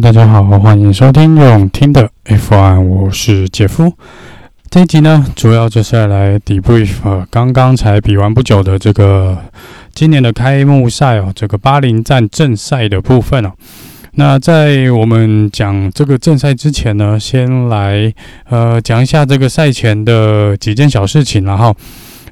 大家好，欢迎收听用听的 F1，我是杰夫。这一集呢，主要就是要来 debrief 呃，刚刚才比完不久的这个今年的开幕赛哦，这个巴林站正赛的部分哦。那在我们讲这个正赛之前呢，先来呃讲一下这个赛前的几件小事情，然后。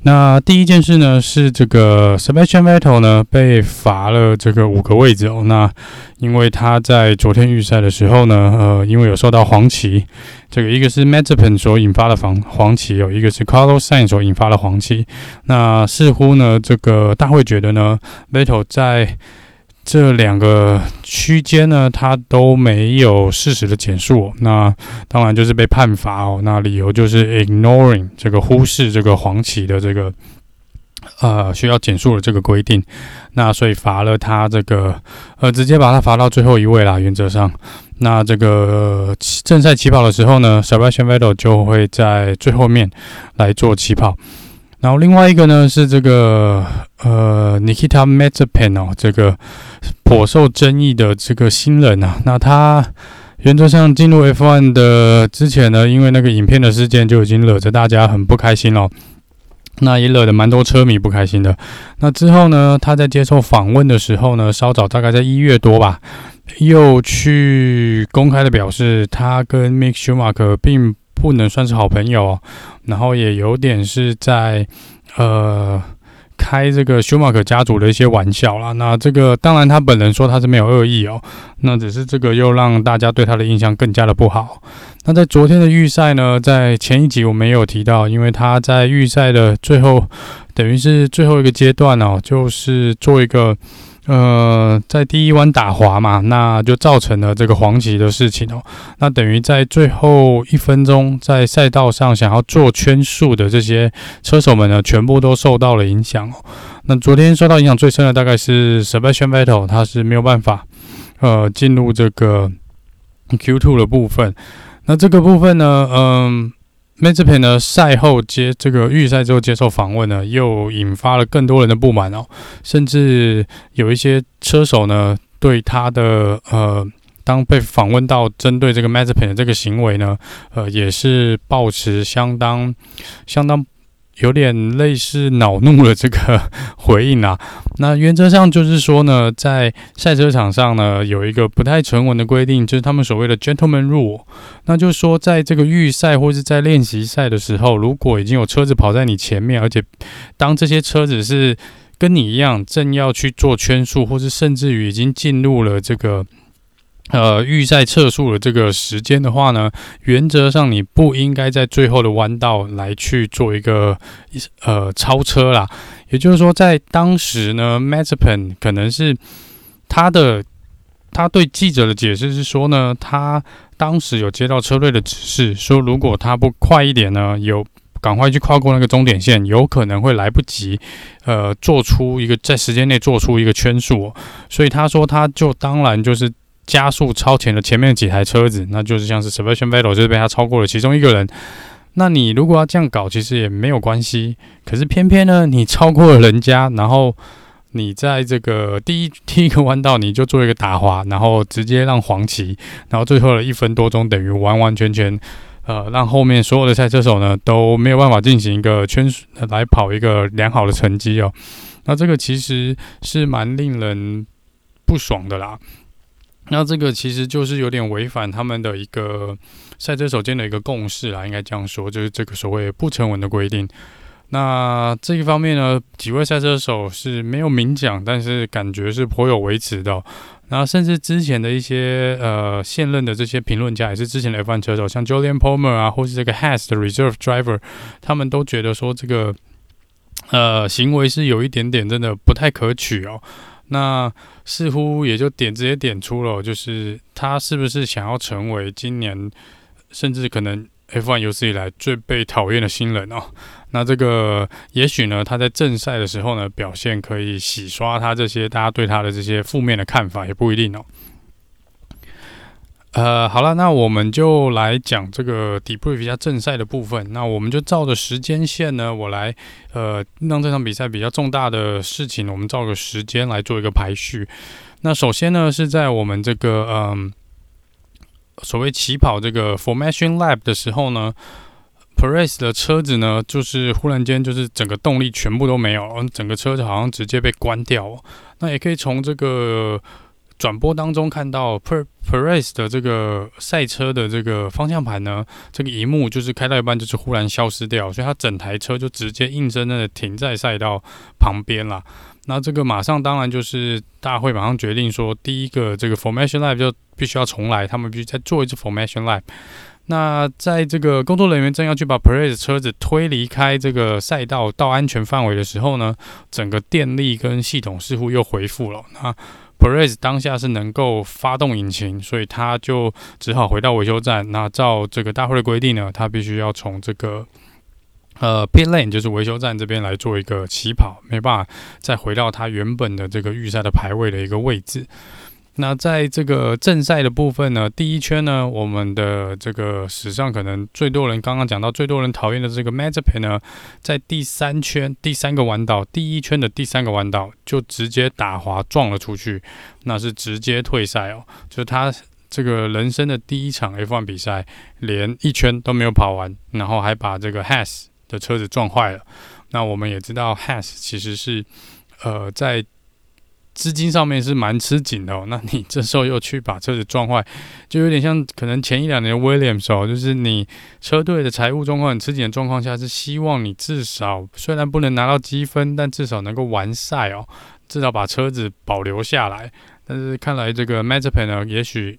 那第一件事呢，是这个 Sebastian Vettel 呢被罚了这个五个位置哦。那因为他在昨天预赛的时候呢，呃，因为有受到黄旗，这个一个是 Mazepin 所引发的黄黄旗有，一个是 Carlos Sainz 所引发的黄旗。那似乎呢，这个大会觉得呢，Vettel 在这两个区间呢，他都没有适时的减速，那当然就是被判罚哦。那理由就是 ignoring 这个忽视这个黄旗的这个呃需要减速的这个规定，那所以罚了他这个呃直接把他罚到最后一位啦。原则上，那这个正赛起跑的时候呢，Sebastian Vettel 就会在最后面来做起跑。然后另外一个呢是这个呃，Nikita Mazepin 哦，这个颇受争议的这个新人啊，那他原则上进入 F1 的之前呢，因为那个影片的事件就已经惹得大家很不开心了，那也惹得蛮多车迷不开心的。那之后呢，他在接受访问的时候呢，稍早大概在一月多吧，又去公开的表示，他跟 Mick Schumacher 并。不能算是好朋友，然后也有点是在呃开这个舒马克家族的一些玩笑啦。那这个当然他本人说他是没有恶意哦，那只是这个又让大家对他的印象更加的不好。那在昨天的预赛呢，在前一集我没有提到，因为他在预赛的最后，等于是最后一个阶段哦，就是做一个。呃，在第一弯打滑嘛，那就造成了这个黄旗的事情哦。那等于在最后一分钟，在赛道上想要做圈速的这些车手们呢，全部都受到了影响哦。那昨天受到影响最深的大概是 Sebastian Vettel，他是没有办法呃进入这个 Q2 的部分。那这个部分呢，嗯。Mazepin 呢，赛后接这个预赛之后接受访问呢，又引发了更多人的不满哦，甚至有一些车手呢，对他的呃，当被访问到针对这个 Mazepin 的这个行为呢，呃，也是抱持相当相当。有点类似恼怒的这个回应啊，那原则上就是说呢，在赛车场上呢，有一个不太成文的规定，就是他们所谓的 gentleman rule，那就是说，在这个预赛或是在练习赛的时候，如果已经有车子跑在你前面，而且当这些车子是跟你一样正要去做圈速，或是甚至于已经进入了这个。呃，预赛测速的这个时间的话呢，原则上你不应该在最后的弯道来去做一个呃超车啦。也就是说，在当时呢，Mazepin 可能是他的他对记者的解释是说呢，他当时有接到车队的指示，说如果他不快一点呢，有赶快去跨过那个终点线，有可能会来不及呃做出一个在时间内做出一个圈速，所以他说他就当然就是。加速超前了前面几台车子，那就是像是 Sebastian Vettel 就是被他超过了其中一个人。那你如果要这样搞，其实也没有关系。可是偏偏呢，你超过了人家，然后你在这个第一第一个弯道你就做一个打滑，然后直接让黄旗，然后最后的一分多钟等于完完全全呃让后面所有的赛车手呢都没有办法进行一个圈来跑一个良好的成绩哦。那这个其实是蛮令人不爽的啦。那这个其实就是有点违反他们的一个赛车手间的一个共识啦，应该这样说，就是这个所谓不成文的规定。那这一方面呢，几位赛车手是没有明讲，但是感觉是颇有微词的。那甚至之前的一些呃现任的这些评论家，也是之前的 F1 车手，像 Julian Palmer 啊，或是这个 Has 的 Reserve Driver，他们都觉得说这个呃行为是有一点点真的不太可取哦。那似乎也就点直接点出了，就是他是不是想要成为今年甚至可能 F1 有史以来最被讨厌的新人哦？那这个也许呢，他在正赛的时候呢，表现可以洗刷他这些大家对他的这些负面的看法，也不一定哦。呃，好了，那我们就来讲这个 debrief 一下正赛的部分。那我们就照着时间线呢，我来呃让这场比赛比较重大的事情，我们照个时间来做一个排序。那首先呢，是在我们这个嗯所谓起跑这个 formation lap 的时候呢，Perez 的车子呢，就是忽然间就是整个动力全部都没有，整个车子好像直接被关掉。那也可以从这个。转播当中看到 Per Perez 的这个赛车的这个方向盘呢，这个荧幕就是开到一半就是忽然消失掉，所以他整台车就直接硬生生的停在赛道旁边了。那这个马上当然就是大会马上决定说，第一个这个 Formation Lap 就必须要重来，他们必须再做一次 Formation Lap。那在这个工作人员正要去把 Perez 车子推离开这个赛道到安全范围的时候呢，整个电力跟系统似乎又恢复了。那 Perez 当下是能够发动引擎，所以他就只好回到维修站。那照这个大会的规定呢，他必须要从这个呃 pit lane，就是维修站这边来做一个起跑，没办法再回到他原本的这个预赛的排位的一个位置。那在这个正赛的部分呢，第一圈呢，我们的这个史上可能最多人刚刚讲到最多人讨厌的这个 Mazepin 呢，在第三圈第三个弯道，第一圈的第三个弯道就直接打滑撞了出去，那是直接退赛哦，就是他这个人生的第一场 F1 比赛，连一圈都没有跑完，然后还把这个 Has 的车子撞坏了。那我们也知道 Has 其实是呃在。资金上面是蛮吃紧的哦，那你这时候又去把车子撞坏，就有点像可能前一两年 Williams 哦，就是你车队的财务状况很吃紧的状况下，是希望你至少虽然不能拿到积分，但至少能够完赛哦，至少把车子保留下来。但是看来这个 Mazepin 呢，也许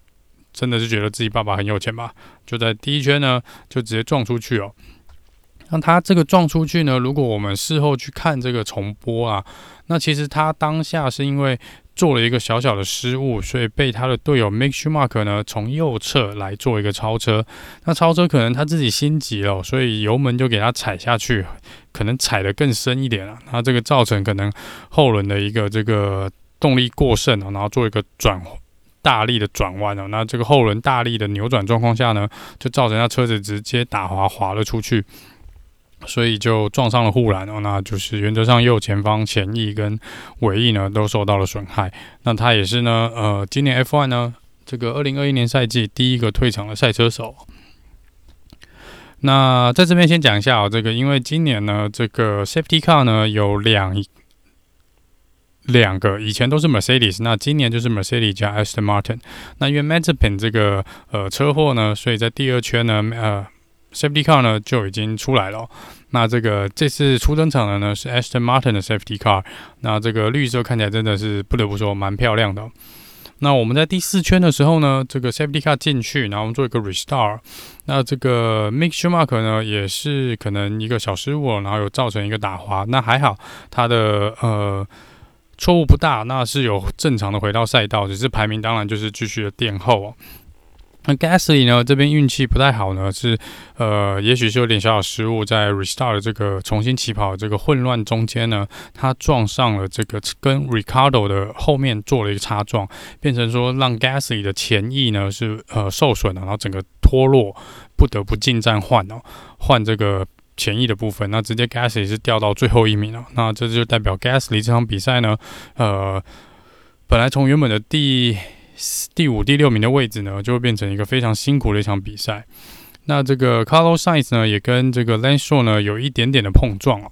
真的是觉得自己爸爸很有钱吧，就在第一圈呢就直接撞出去哦。那他这个撞出去呢，如果我们事后去看这个重播啊。那其实他当下是因为做了一个小小的失误，所以被他的队友 Mick Schumacher 呢从右侧来做一个超车。那超车可能他自己心急了，所以油门就给他踩下去，可能踩得更深一点了。那这个造成可能后轮的一个这个动力过剩啊，然后做一个转大力的转弯啊，那这个后轮大力的扭转状况下呢，就造成他车子直接打滑滑了出去。所以就撞上了护栏哦，那就是原则上右前方前翼跟尾翼呢都受到了损害。那他也是呢，呃，今年 F1 呢这个二零二一年赛季第一个退场的赛车手。那在这边先讲一下哦，这个因为今年呢这个 Safety Car 呢有两两个，以前都是 Mercedes，那今年就是 Mercedes 加 Aston Martin。那因为 Mazepin 这个呃车祸呢，所以在第二圈呢，呃。Safety car 呢就已经出来了，那这个这次初登场的呢是 Aston Martin 的 Safety car，那这个绿色看起来真的是不得不说蛮漂亮的，那我们在第四圈的时候呢，这个 Safety car 进去，然后我们做一个 Restart，那这个 Mick Schumacher 呢也是可能一个小失误，然后有造成一个打滑，那还好他的呃错误不大，那是有正常的回到赛道，只是排名当然就是继续的垫后哦。那 Gasly 呢？这边运气不太好呢，是呃，也许是有点小小失误，在 restart 这个重新起跑这个混乱中间呢，他撞上了这个跟 Ricardo 的后面做了一个擦撞，变成说让 Gasly 的前翼呢是呃受损了，然后整个脱落，不得不进站换哦，换这个前翼的部分，那直接 Gasly 是掉到最后一名了，那这就代表 Gasly 这场比赛呢，呃，本来从原本的第第五、第六名的位置呢，就会变成一个非常辛苦的一场比赛。那这个 Carlos Sainz 呢，也跟这个 Lance Stroll 呢有一点点的碰撞哦。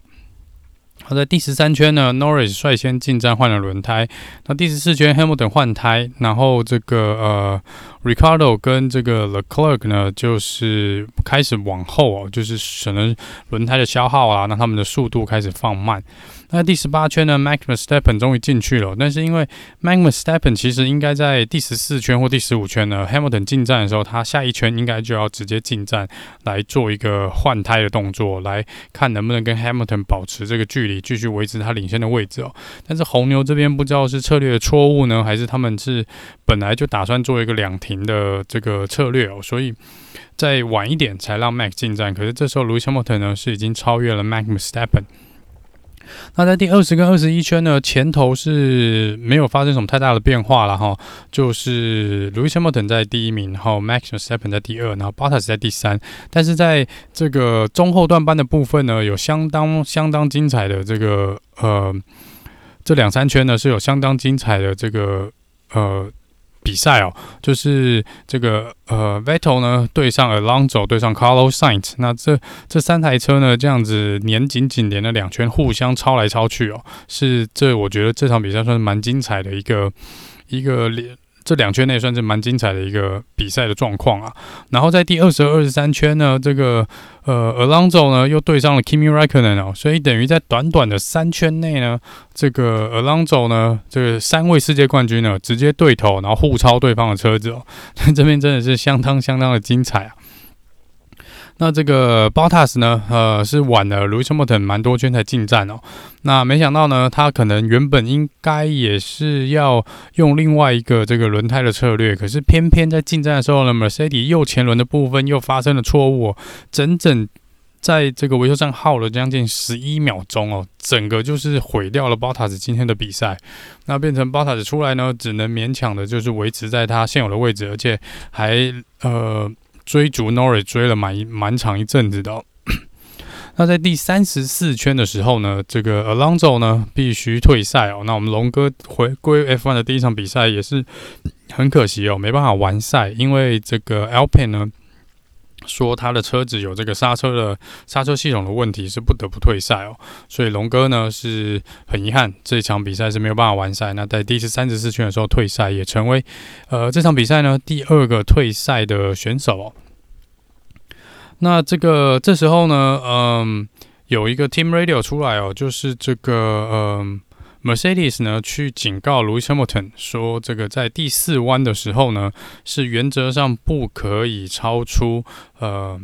好，在第十三圈呢，Norris 率先进站换了轮胎。那第十四圈，Hamilton 换胎，然后这个呃，Ricardo 跟这个 Leclerc 呢，就是开始往后哦，就是可能轮胎的消耗啊，那他们的速度开始放慢。那第十八圈呢，Max Verstappen 终于进去了，但是因为 Max Verstappen 其实应该在第十四圈或第十五圈呢，Hamilton 进站的时候，他下一圈应该就要直接进站来做一个换胎的动作，来看能不能跟 Hamilton 保持这个距离，继续维持他领先的位置哦。但是红牛这边不知道是策略的错误呢，还是他们是本来就打算做一个两停的这个策略哦，所以再晚一点才让 Max 进站。可是这时候 Lewis Hamilton 呢是已经超越了 Max Verstappen。那在第二十跟二十一圈呢，前头是没有发生什么太大的变化了哈，就是 Louis Hamilton 在第一名，然后 Max Verstappen 在第二，然后 Bottas 在第三。但是在这个中后段班的部分呢，有相当相当精彩的这个呃，这两三圈呢是有相当精彩的这个呃比赛哦，就是这个呃，Vettel 呢对上 Alonso 对上 Carlos Sainz，那这这三台车呢这样子连紧紧连了两圈，互相超来超去哦，是这我觉得这场比赛算是蛮精彩的一个一个连。这两圈内算是蛮精彩的一个比赛的状况啊，然后在第二十二、二十三圈呢，这个呃，Alonso 呢又对上了 Kimi Räikkönen 哦，所以等于在短短的三圈内呢，这个 Alonso 呢，这个三位世界冠军呢直接对头，然后互超对方的车子哦，这边真的是相当相当的精彩啊。那这个 Bottas 呢，呃，是晚了 Lewis Hamilton 蛮多圈才进站哦。那没想到呢，他可能原本应该也是要用另外一个这个轮胎的策略，可是偏偏在进站的时候呢，Mercedes 右前轮的部分又发生了错误，整整在这个维修站耗了将近十一秒钟哦，整个就是毁掉了 Bottas 今天的比赛。那变成 Bottas 出来呢，只能勉强的就是维持在他现有的位置，而且还呃。追逐 Norris 追了蛮蛮长一阵子的。那在第三十四圈的时候呢，这个 Alonso 呢必须退赛哦。那我们龙哥回归 F1 的第一场比赛也是很可惜哦，没办法完赛，因为这个 Alpine 呢。说他的车子有这个刹车的刹车系统的问题，是不得不退赛哦。所以龙哥呢是很遗憾，这场比赛是没有办法完赛。那在第三十四圈的时候退赛，也成为呃这场比赛呢第二个退赛的选手哦。那这个这时候呢，嗯，有一个 Team Radio 出来哦，就是这个嗯。Mercedes 呢，去警告 Lewis Hamilton 说，这个在第四弯的时候呢，是原则上不可以超出呃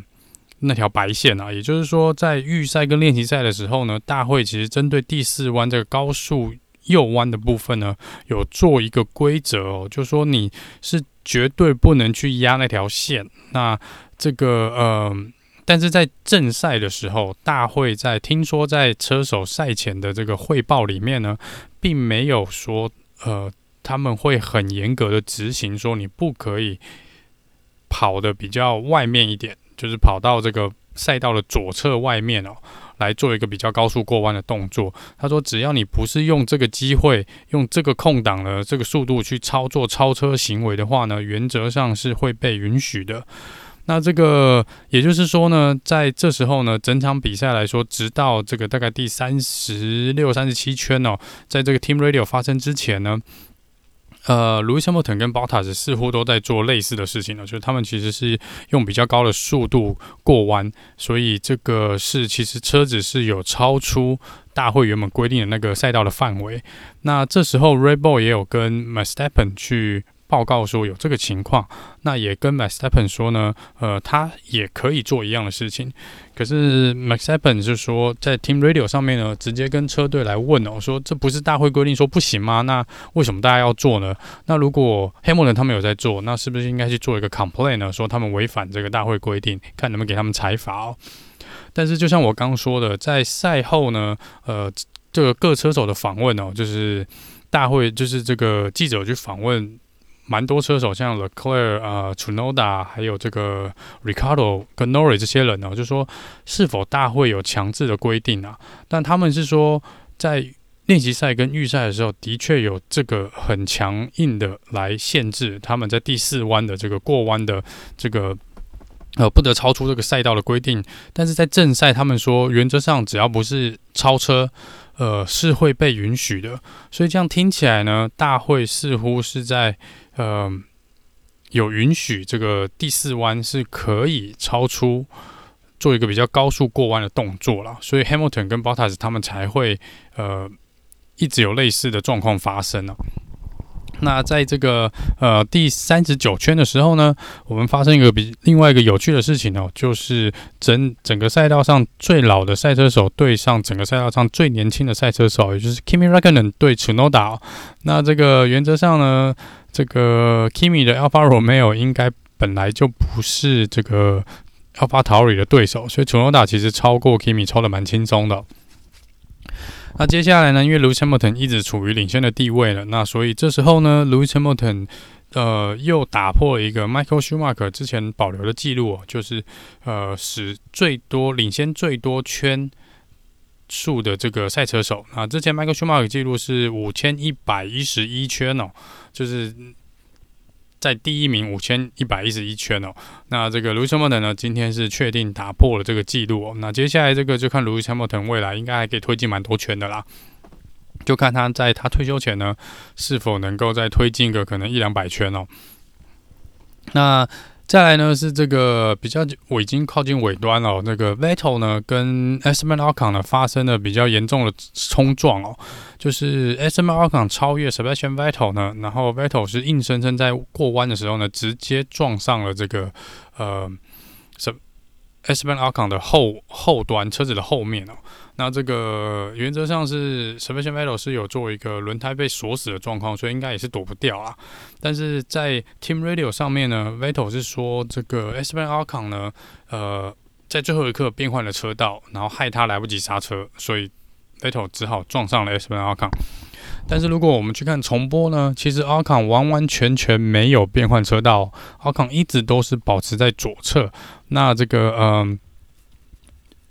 那条白线啊。也就是说，在预赛跟练习赛的时候呢，大会其实针对第四弯这个高速右弯的部分呢，有做一个规则哦，就是说你是绝对不能去压那条线。那这个呃。但是在正赛的时候，大会在听说在车手赛前的这个汇报里面呢，并没有说，呃，他们会很严格的执行，说你不可以跑得比较外面一点，就是跑到这个赛道的左侧外面哦，来做一个比较高速过弯的动作。他说，只要你不是用这个机会，用这个空档的这个速度去操作超车行为的话呢，原则上是会被允许的。那这个也就是说呢，在这时候呢，整场比赛来说，直到这个大概第三十六、三十七圈哦，在这个 Team Radio 发生之前呢，呃，Lewis Hamilton 跟 Bottas 似乎都在做类似的事情呢，就是他们其实是用比较高的速度过弯，所以这个是其实车子是有超出大会原本规定的那个赛道的范围。那这时候 Red Bull 也有跟 Verstappen 去。报告说有这个情况，那也跟 Verstappen 说呢，呃，他也可以做一样的事情。可是 Verstappen 是说在 Team Radio 上面呢，直接跟车队来问哦，说这不是大会规定说不行吗？那为什么大家要做呢？那如果黑莫人他们有在做，那是不是应该去做一个 complaint 呢？说他们违反这个大会规定，看能不能给他们裁罚哦。但是就像我刚说的，在赛后呢，呃，这个各车手的访问哦，就是大会就是这个记者去访问。蛮多车手，像 Leclerc 啊、呃、Tsunoda 还有这个 Ricardo 跟 Nori 这些人呢，就说是否大会有强制的规定啊？但他们是说，在练习赛跟预赛的时候，的确有这个很强硬的来限制他们在第四弯的这个过弯的这个呃不得超出这个赛道的规定。但是在正赛，他们说原则上只要不是超车。呃，是会被允许的，所以这样听起来呢，大会似乎是在呃有允许这个第四弯是可以超出做一个比较高速过弯的动作了，所以 Hamilton 跟 Bottas 他们才会呃一直有类似的状况发生呢。那在这个呃第三十九圈的时候呢，我们发生一个比另外一个有趣的事情哦，就是整整个赛道上最老的赛车手对上整个赛道上最年轻的赛车手，也就是 Kimi Räikkönen 对 Tsunoda。那这个原则上呢，这个 Kimi 的 Alfa Romeo 应该本来就不是这个 AlphaTauri 的对手，所以 Tsunoda 其实超过 Kimi 超的蛮轻松的。那接下来呢，因为 Lewis Hamilton 一直处于领先的地位了，那所以这时候呢，Lewis Hamilton 呃又打破了一个 Michael Schumacher 之前保留的记录哦，就是呃使最多领先最多圈数的这个赛车手啊。之前 Michael Schumacher 记录是五千一百一十一圈哦，就是在第一名五千一百一十一圈哦。那这个 Lewis Hamilton 呢，今天是确定打破了这个记录哦。那接下来这个就看 Lewis Hamilton 未来应该还可以推进蛮多圈的啦。就看他在他退休前呢，是否能够再推进个可能一两百圈哦。那再来呢是这个比较我已经靠近尾端了，那个 Vettel 呢跟 Esteban Ocon 呢发生了比较严重的冲撞哦，就是 Esteban Ocon 超越 Sebastian Vettel 呢，然后 Vettel 是硬生生在过弯的时候呢，直接撞上了这个呃 Esteban Ocon 的后后端车子的后面哦。那这个原则上是 Sebastian Vettel 是有做一个轮胎被锁死的状况，所以应该也是躲不掉啊。但是在 Team Radio 上面呢，Vettel 是说这个 Esteban Ocon 呢，呃，在最后一刻变换了车道，然后害他来不及刹车，所以 Vettel 只好撞上了 Esteban Ocon。但是如果我们去看重播呢，其实 Ocon 完完全全没有变换车道，Ocon 一直都是保持在左侧。那这个嗯。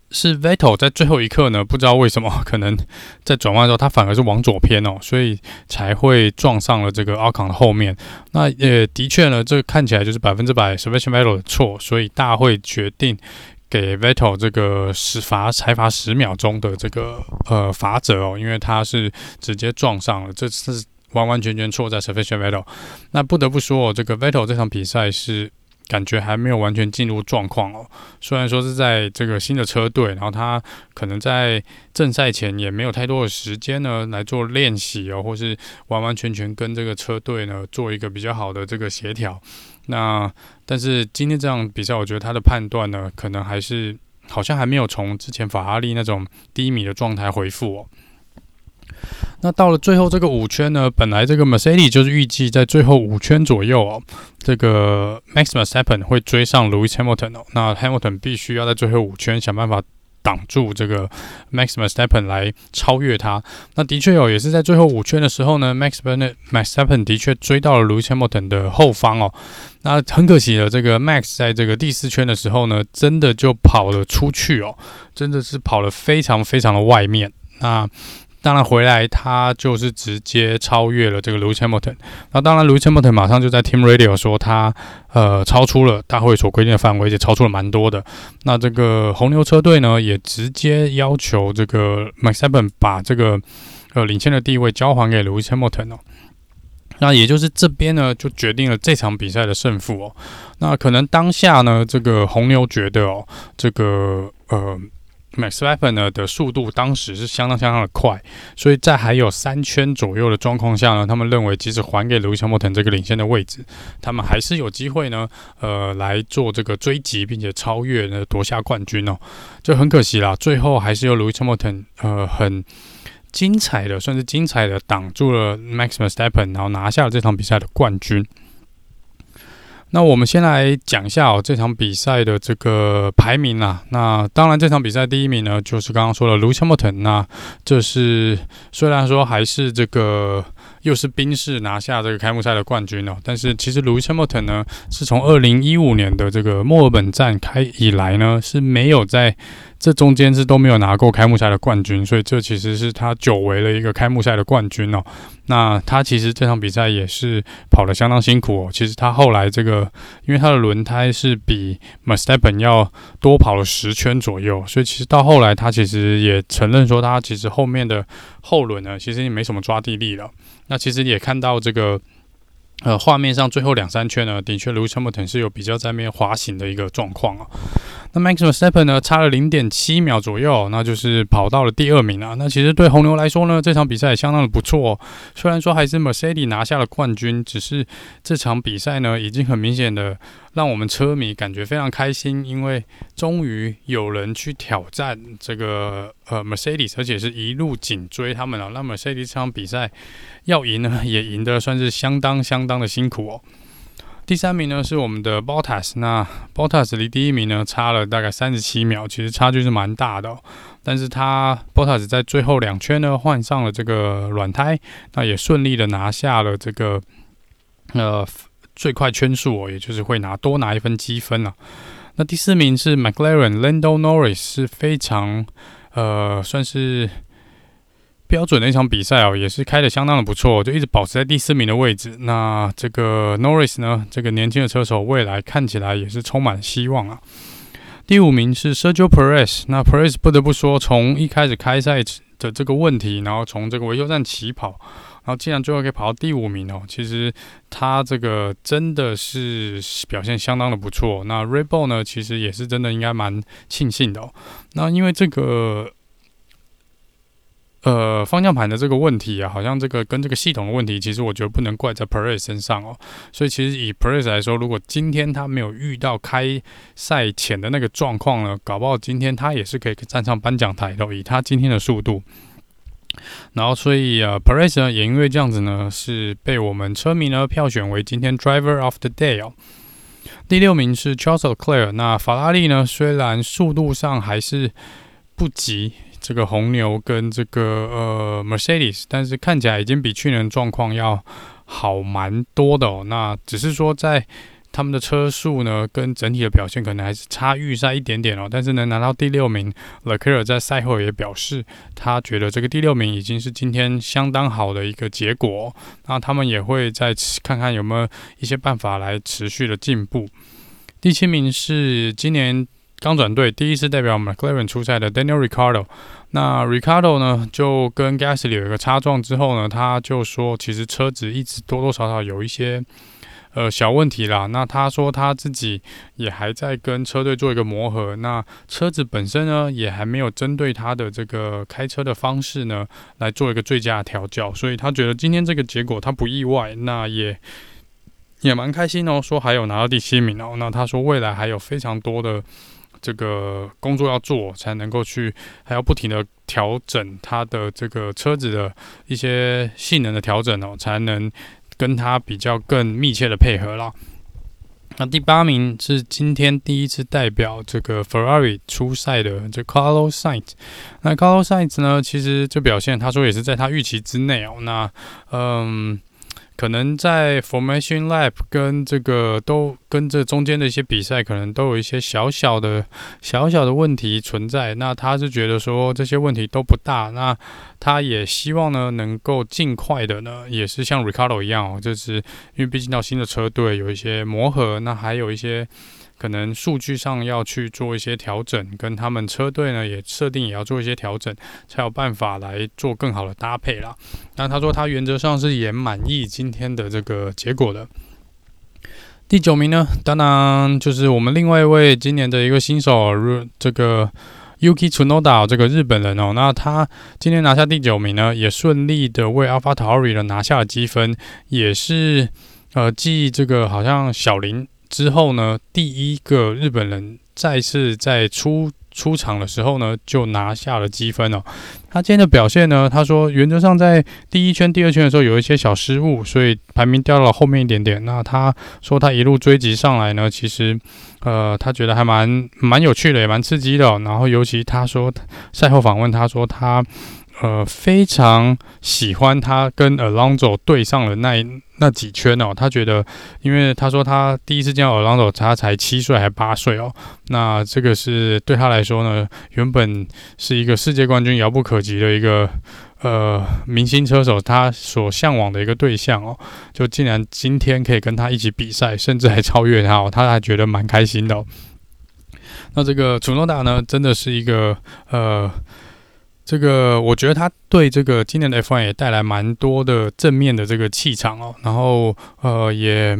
是 Vettel 在最后一刻呢，不知道为什么，可能在转弯的时候，他反而是往左偏哦，所以才会撞上了这个 Ocon 的后面。那也的确呢，这看起来就是百分之百 Sebastian Vettel 的错，所以大会决定给 Vettel 这个十罚才罚十秒钟的这个呃罚则哦，因为他是直接撞上了，这是完完全全错在 Sebastian Vettel。那不得不说哦，这个 Vettel 这场比赛是。感觉还没有完全进入状况哦。虽然说是在这个新的车队，然后他可能在正赛前也没有太多的时间呢来做练习哦，或是完完全全跟这个车队呢做一个比较好的这个协调。那但是今天这场比赛，我觉得他的判断呢，可能还是好像还没有从之前法拉利那种低迷的状态恢复哦。那到了最后这个五圈呢，本来这个 Mercedes 就是预计在最后五圈左右哦，这个 Max Verstappen 会追上 Lewis Hamilton 哦。那 Hamilton 必须要在最后五圈想办法挡住这个 Max v e r s t e p p e n 来超越他。那的确哦，也是在最后五圈的时候呢，Max Verstappen 的确追到了 Lewis Hamilton 的后方哦。那很可惜的，这个 Max 在这个第四圈的时候呢，真的就跑了出去哦，真的是跑了非常非常的外面。那当然回来，他就是直接超越了这个 Lewis Hamilton。那当然，Lewis Hamilton 马上就在 Team Radio 说他呃超出了大会所规定的范围，也超出了蛮多的。那这个红牛车队呢，也直接要求这个 Max Verstappen 把这个呃领先的地位交还给 Lewis Hamilton 哦。那也就是这边呢，就决定了这场比赛的胜负哦。那可能当下呢，这个红牛觉得哦，这个呃。Max v e p p e n 呢的速度当时是相当相当的快，所以在还有三圈左右的状况下呢，他们认为即使还给 Lewis Hamilton 这个领先的位置，他们还是有机会呢，呃，来做这个追击，并且超越呢夺下冠军哦。就很可惜啦，最后还是由 Lewis Hamilton 呃很精彩的，算是精彩的挡住了 Max Verstappen，然后拿下了这场比赛的冠军。那我们先来讲一下哦，这场比赛的这个排名啊。那当然，这场比赛第一名呢，就是刚刚说的 Lewis Hamilton。那这是虽然说还是这个。又是宾士拿下这个开幕赛的冠军哦，但是其实卢西莫腾呢，是从二零一五年的这个墨尔本站开以来呢，是没有在这中间是都没有拿过开幕赛的冠军，所以这其实是他久违了一个开幕赛的冠军哦。那他其实这场比赛也是跑得相当辛苦哦。其实他后来这个，因为他的轮胎是比 Verstappen 要多跑了十圈左右，所以其实到后来他其实也承认说，他其实后面的后轮呢，其实也没什么抓地力了。那其实也看到这个，呃，画面上最后两三圈呢，的确卢森伯腾是有比较在面滑行的一个状况啊。那 Max Verstappen 呢，差了零点七秒左右，那就是跑到了第二名啊。那其实对红牛来说呢，这场比赛也相当的不错。虽然说还是 Mercedes 拿下了冠军，只是这场比赛呢，已经很明显的。让我们车迷感觉非常开心，因为终于有人去挑战这个呃 Mercedes，而且是一路紧追他们了。那 Mercedes 这场比赛要赢呢，也赢得算是相当相当的辛苦哦。第三名呢是我们的 Bottas，那 Bottas 离第一名呢差了大概三十七秒，其实差距是蛮大的哦。但是他 Bottas 在最后两圈呢换上了这个软胎，那也顺利的拿下了这个呃。最快圈数哦，也就是会拿多拿一分积分了。那第四名是 McLaren Lando Norris，是非常呃算是标准的一场比赛哦，也是开的相当的不错，就一直保持在第四名的位置。那这个 Norris 呢，这个年轻的车手未来看起来也是充满希望啊。第五名是 Sergio Perez，那 Perez 不得不说，从一开始开赛的这个问题，然后从这个维修站起跑，然后竟然最后可以跑到第五名哦，其实他这个真的是表现相当的不错。那 Rebel 呢，其实也是真的应该蛮庆幸的哦。那因为这个。呃，方向盘的这个问题啊，好像这个跟这个系统的问题，其实我觉得不能怪在 Perez 身上哦。所以其实以 Perez 来说，如果今天他没有遇到开赛前的那个状况呢，搞不好今天他也是可以站上颁奖台的。以他今天的速度，然后所以啊，Perez 呢也因为这样子呢，是被我们车迷呢票选为今天 Driver of the Day 哦。第六名是 Charles Leclerc。那法拉利呢，虽然速度上还是不及。这个红牛跟这个呃 Mercedes，但是看起来已经比去年状况要好蛮多的哦。那只是说在他们的车速呢，跟整体的表现可能还是差预赛一点点哦。但是能拿到第六名，Leclerc 在赛后也表示，他觉得这个第六名已经是今天相当好的一个结果。那他们也会再看看有没有一些办法来持续的进步。第七名是今年。刚转队，第一次代表 McLaren 出赛的 Daniel r i c a r d o 那 r i c a r d o 呢就跟 Gasly 有一个擦撞之后呢，他就说其实车子一直多多少少有一些呃小问题啦。那他说他自己也还在跟车队做一个磨合，那车子本身呢也还没有针对他的这个开车的方式呢来做一个最佳的调教，所以他觉得今天这个结果他不意外，那也也蛮开心哦，说还有拿到第七名哦。那他说未来还有非常多的。这个工作要做，才能够去，还要不停的调整它的这个车子的一些性能的调整哦，才能跟他比较更密切的配合了。那第八名是今天第一次代表这个 Ferrari 出赛的这 Carlos Sainz。那 Carlos Sainz 呢，其实这表现他说也是在他预期之内哦。那嗯。可能在 Formation Lab 跟这个都跟这中间的一些比赛，可能都有一些小小的小小的问题存在。那他是觉得说这些问题都不大，那他也希望呢能够尽快的呢，也是像 Ricardo 一样哦，就是因为毕竟到新的车队有一些磨合，那还有一些。可能数据上要去做一些调整，跟他们车队呢也设定也要做一些调整，才有办法来做更好的搭配啦。那他说他原则上是也满意今天的这个结果的。第九名呢，当然就是我们另外一位今年的一个新手，这个 Yuki Tsunoda 这个日本人哦。那他今天拿下第九名呢，也顺利的为 AlphaTauri 呢拿下了积分，也是呃继这个好像小林。之后呢，第一个日本人再次在出出场的时候呢，就拿下了积分哦。他今天的表现呢，他说原则上在第一圈、第二圈的时候有一些小失误，所以排名掉到了后面一点点。那他说他一路追击上来呢，其实呃，他觉得还蛮蛮有趣的，也蛮刺激的。然后尤其他说赛后访问，他说他。呃，非常喜欢他跟 Alonso 对上了那那几圈哦，他觉得，因为他说他第一次见到 Alonso，他才七岁还八岁哦，那这个是对他来说呢，原本是一个世界冠军遥不可及的一个呃明星车手，他所向往的一个对象哦，就竟然今天可以跟他一起比赛，甚至还超越他哦，他还觉得蛮开心的。那这个祖诺达呢，真的是一个呃。这个我觉得他对这个今年的 F1 也带来蛮多的正面的这个气场哦，然后呃也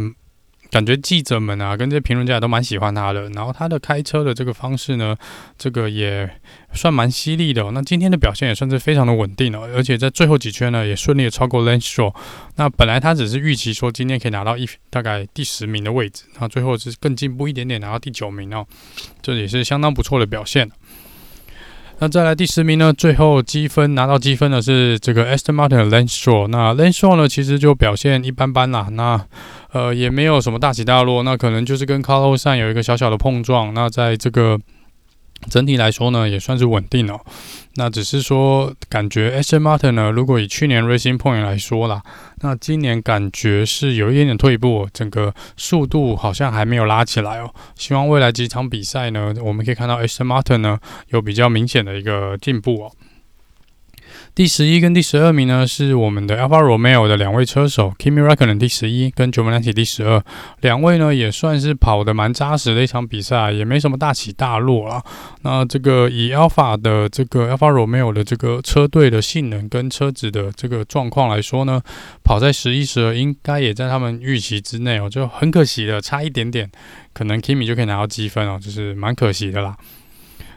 感觉记者们啊跟这些评论家都蛮喜欢他的，然后他的开车的这个方式呢，这个也算蛮犀利的哦。那今天的表现也算是非常的稳定哦，而且在最后几圈呢也顺利的超过 Lance Stroll。那本来他只是预期说今天可以拿到一大概第十名的位置，那最后是更进步一点点拿到第九名哦，这也是相当不错的表现。那再来第十名呢？最后积分拿到积分的是这个 Aston Martin Lance Stroll。那 Lance Stroll 呢，其实就表现一般般啦。那呃也没有什么大起大落。那可能就是跟 Carlos Sain 有一个小小的碰撞。那在这个整体来说呢，也算是稳定哦。那只是说，感觉 Aston Martin 呢，如果以去年 Racing Point 来说啦，那今年感觉是有一点点退步，整个速度好像还没有拉起来哦。希望未来几场比赛呢，我们可以看到 Aston Martin 呢有比较明显的一个进步哦。第十一跟第十二名呢，是我们的 Alfa Romeo 的两位车手 Kimi Räikkönen 第十一跟 Giovinazzi 第十二，两位呢也算是跑得蛮扎实的一场比赛，也没什么大起大落啦。那这个以 Alfa 的这个 Alfa Romeo 的这个车队的性能跟车子的这个状况来说呢，跑在十一十二应该也在他们预期之内哦，就很可惜的差一点点，可能 Kimi 就可以拿到积分哦，就是蛮可惜的啦。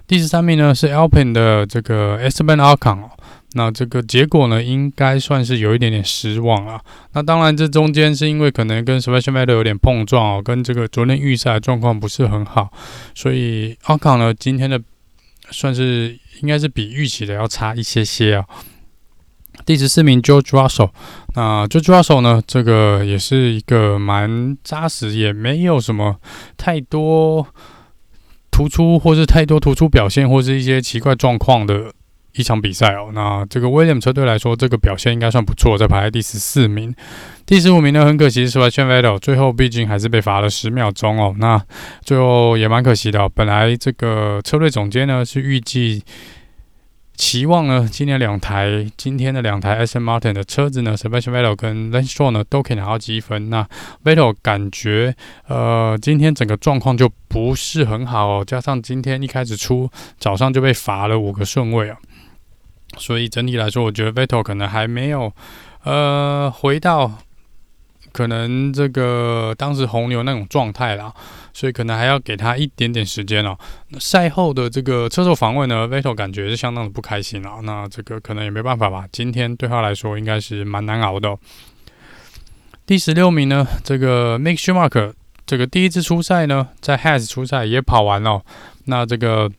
第十三名呢是 Alpine 的这个 Esteban Ocon，那这个结果呢应该算是有一点点失望啊。那当然这中间是因为可能跟 Sebastian Vettel 有点碰撞哦，跟这个昨天预赛状况不是很好，所以 Ocon 呢今天的算是应该是比预期的要差一些些啊。第十四名 George Russell，那 George Russell 呢这个也是一个蛮扎实，也没有什么太多。突出或是太多突出表现，或是一些奇怪状况的一场比赛哦。那这个威廉车队来说，这个表现应该算不错，在排在第十四名。第十五名呢，很可惜是 Sebastian Vettel，最后毕竟还是被罚了十秒钟哦。那最后也蛮可惜的。本来这个车队总监呢是预计。期望呢，今年两台，今天的两台 S M Martin 的车子呢，Sebastian Vettel 跟 Lance Stroll 呢都可以拿到积分。那 Vettel 感觉，呃，今天整个状况就不是很好哦，加上今天一开始出早上就被罚了五个顺位啊，所以整体来说，我觉得 Vettel 可能还没有，呃，回到。可能这个当时红牛那种状态啦，所以可能还要给他一点点时间哦。赛后的这个车手访问呢，Vettel 感觉是相当的不开心啊。那这个可能也没办法吧。今天对他来说应该是蛮难熬的。第十六名呢，这个 Mick Schumacher，这个第一次出赛呢，在 Has 出赛也跑完了。那这个。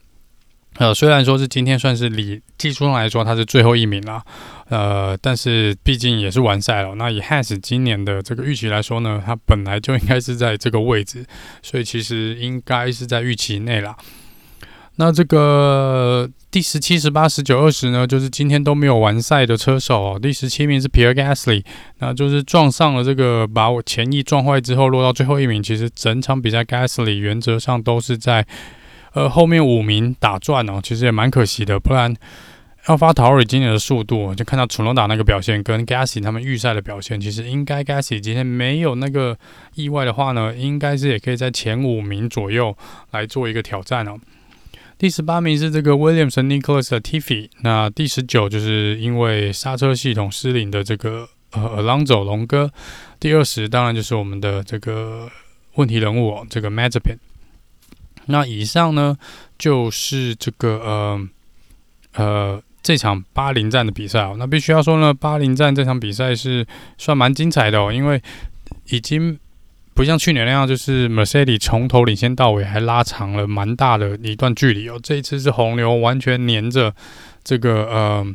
呃，虽然说是今天算是理技术上来说他是最后一名啦，呃，但是毕竟也是完赛了。那以 Has 今年的这个预期来说呢，他本来就应该是在这个位置，所以其实应该是在预期内啦。那这个第十七、十八、十九、二十呢，就是今天都没有完赛的车手哦。第十七名是 Pierre Gasly，那就是撞上了这个把我前翼撞坏之后落到最后一名。其实整场比赛 Gasly 原则上都是在。呃，后面五名打转哦，其实也蛮可惜的。不然，AlphaTauri 今年的速度，就看到楚诺达那个表现，跟 Gasly 他们预赛的表现，其实应该 Gasly 今天没有那个意外的话呢，应该是也可以在前五名左右来做一个挑战哦。第十八名是这个 Williams Nicholas Latifi，那第十九就是因为刹车系统失灵的这个呃 Alonso 龙哥。第二十当然就是我们的这个问题人物哦，这个 Mazepin。那以上呢，就是这个呃呃这场巴林站的比赛哦。那必须要说呢，巴林站这场比赛是算蛮精彩的哦，因为已经不像去年那样，就是 Mercedes 从头领先到尾，还拉长了蛮大的一段距离哦。这一次是红牛完全黏着这个呃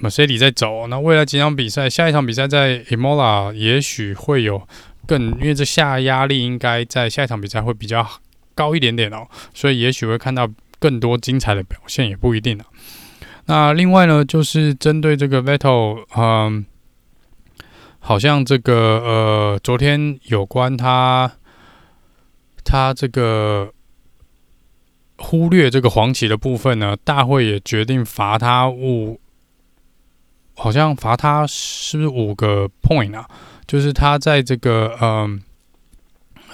Mercedes 在走。那未来几场比赛，下一场比赛在 Imola 也许会有更，因为这下压力应该在下一场比赛会比较好。高一点点哦，所以也许会看到更多精彩的表现，也不一定啊。那另外呢，就是针对这个 Vettel，嗯，好像这个呃，昨天有关他他这个忽略这个黄旗的部分呢，大会也决定罚他五，好像罚他是不是五个 point 啊？就是他在这个嗯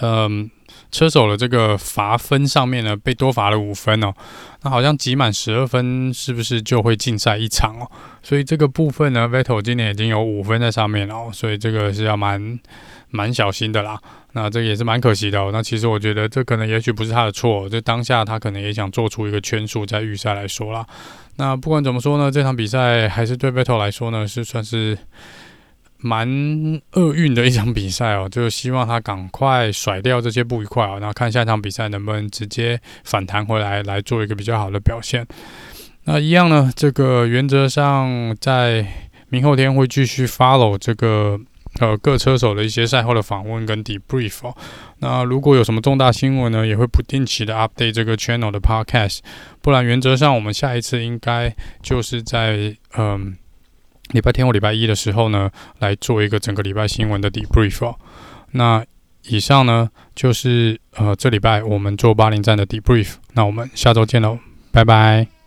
嗯。车手的这个罚分上面呢，被多罚了五分哦。那好像集满十二分，是不是就会禁赛一场哦？所以这个部分呢，Vettel 今年已经有五分在上面了哦，所以这个是要蛮蛮小心的啦。那这个也是蛮可惜的。那其实我觉得这可能也许不是他的错，就当下他可能也想做出一个圈数，在预赛来说啦。那不管怎么说呢，这场比赛还是对 Vettel 来说呢，是算是。蛮厄运的一场比赛哦，就希望他赶快甩掉这些不愉快哦，然后看下一场比赛能不能直接反弹回来，来做一个比较好的表现。那一样呢，这个原则上在明后天会继续 follow 这个呃各车手的一些赛后的访问跟 debrief 哦。那如果有什么重大新闻呢，也会不定期的 update 这个 channel 的 podcast。不然原则上我们下一次应该就是在嗯。礼拜天或礼拜一的时候呢，来做一个整个礼拜新闻的 debrief 哦。那以上呢，就是呃这礼拜我们做八零站的 debrief。那我们下周见喽，拜拜。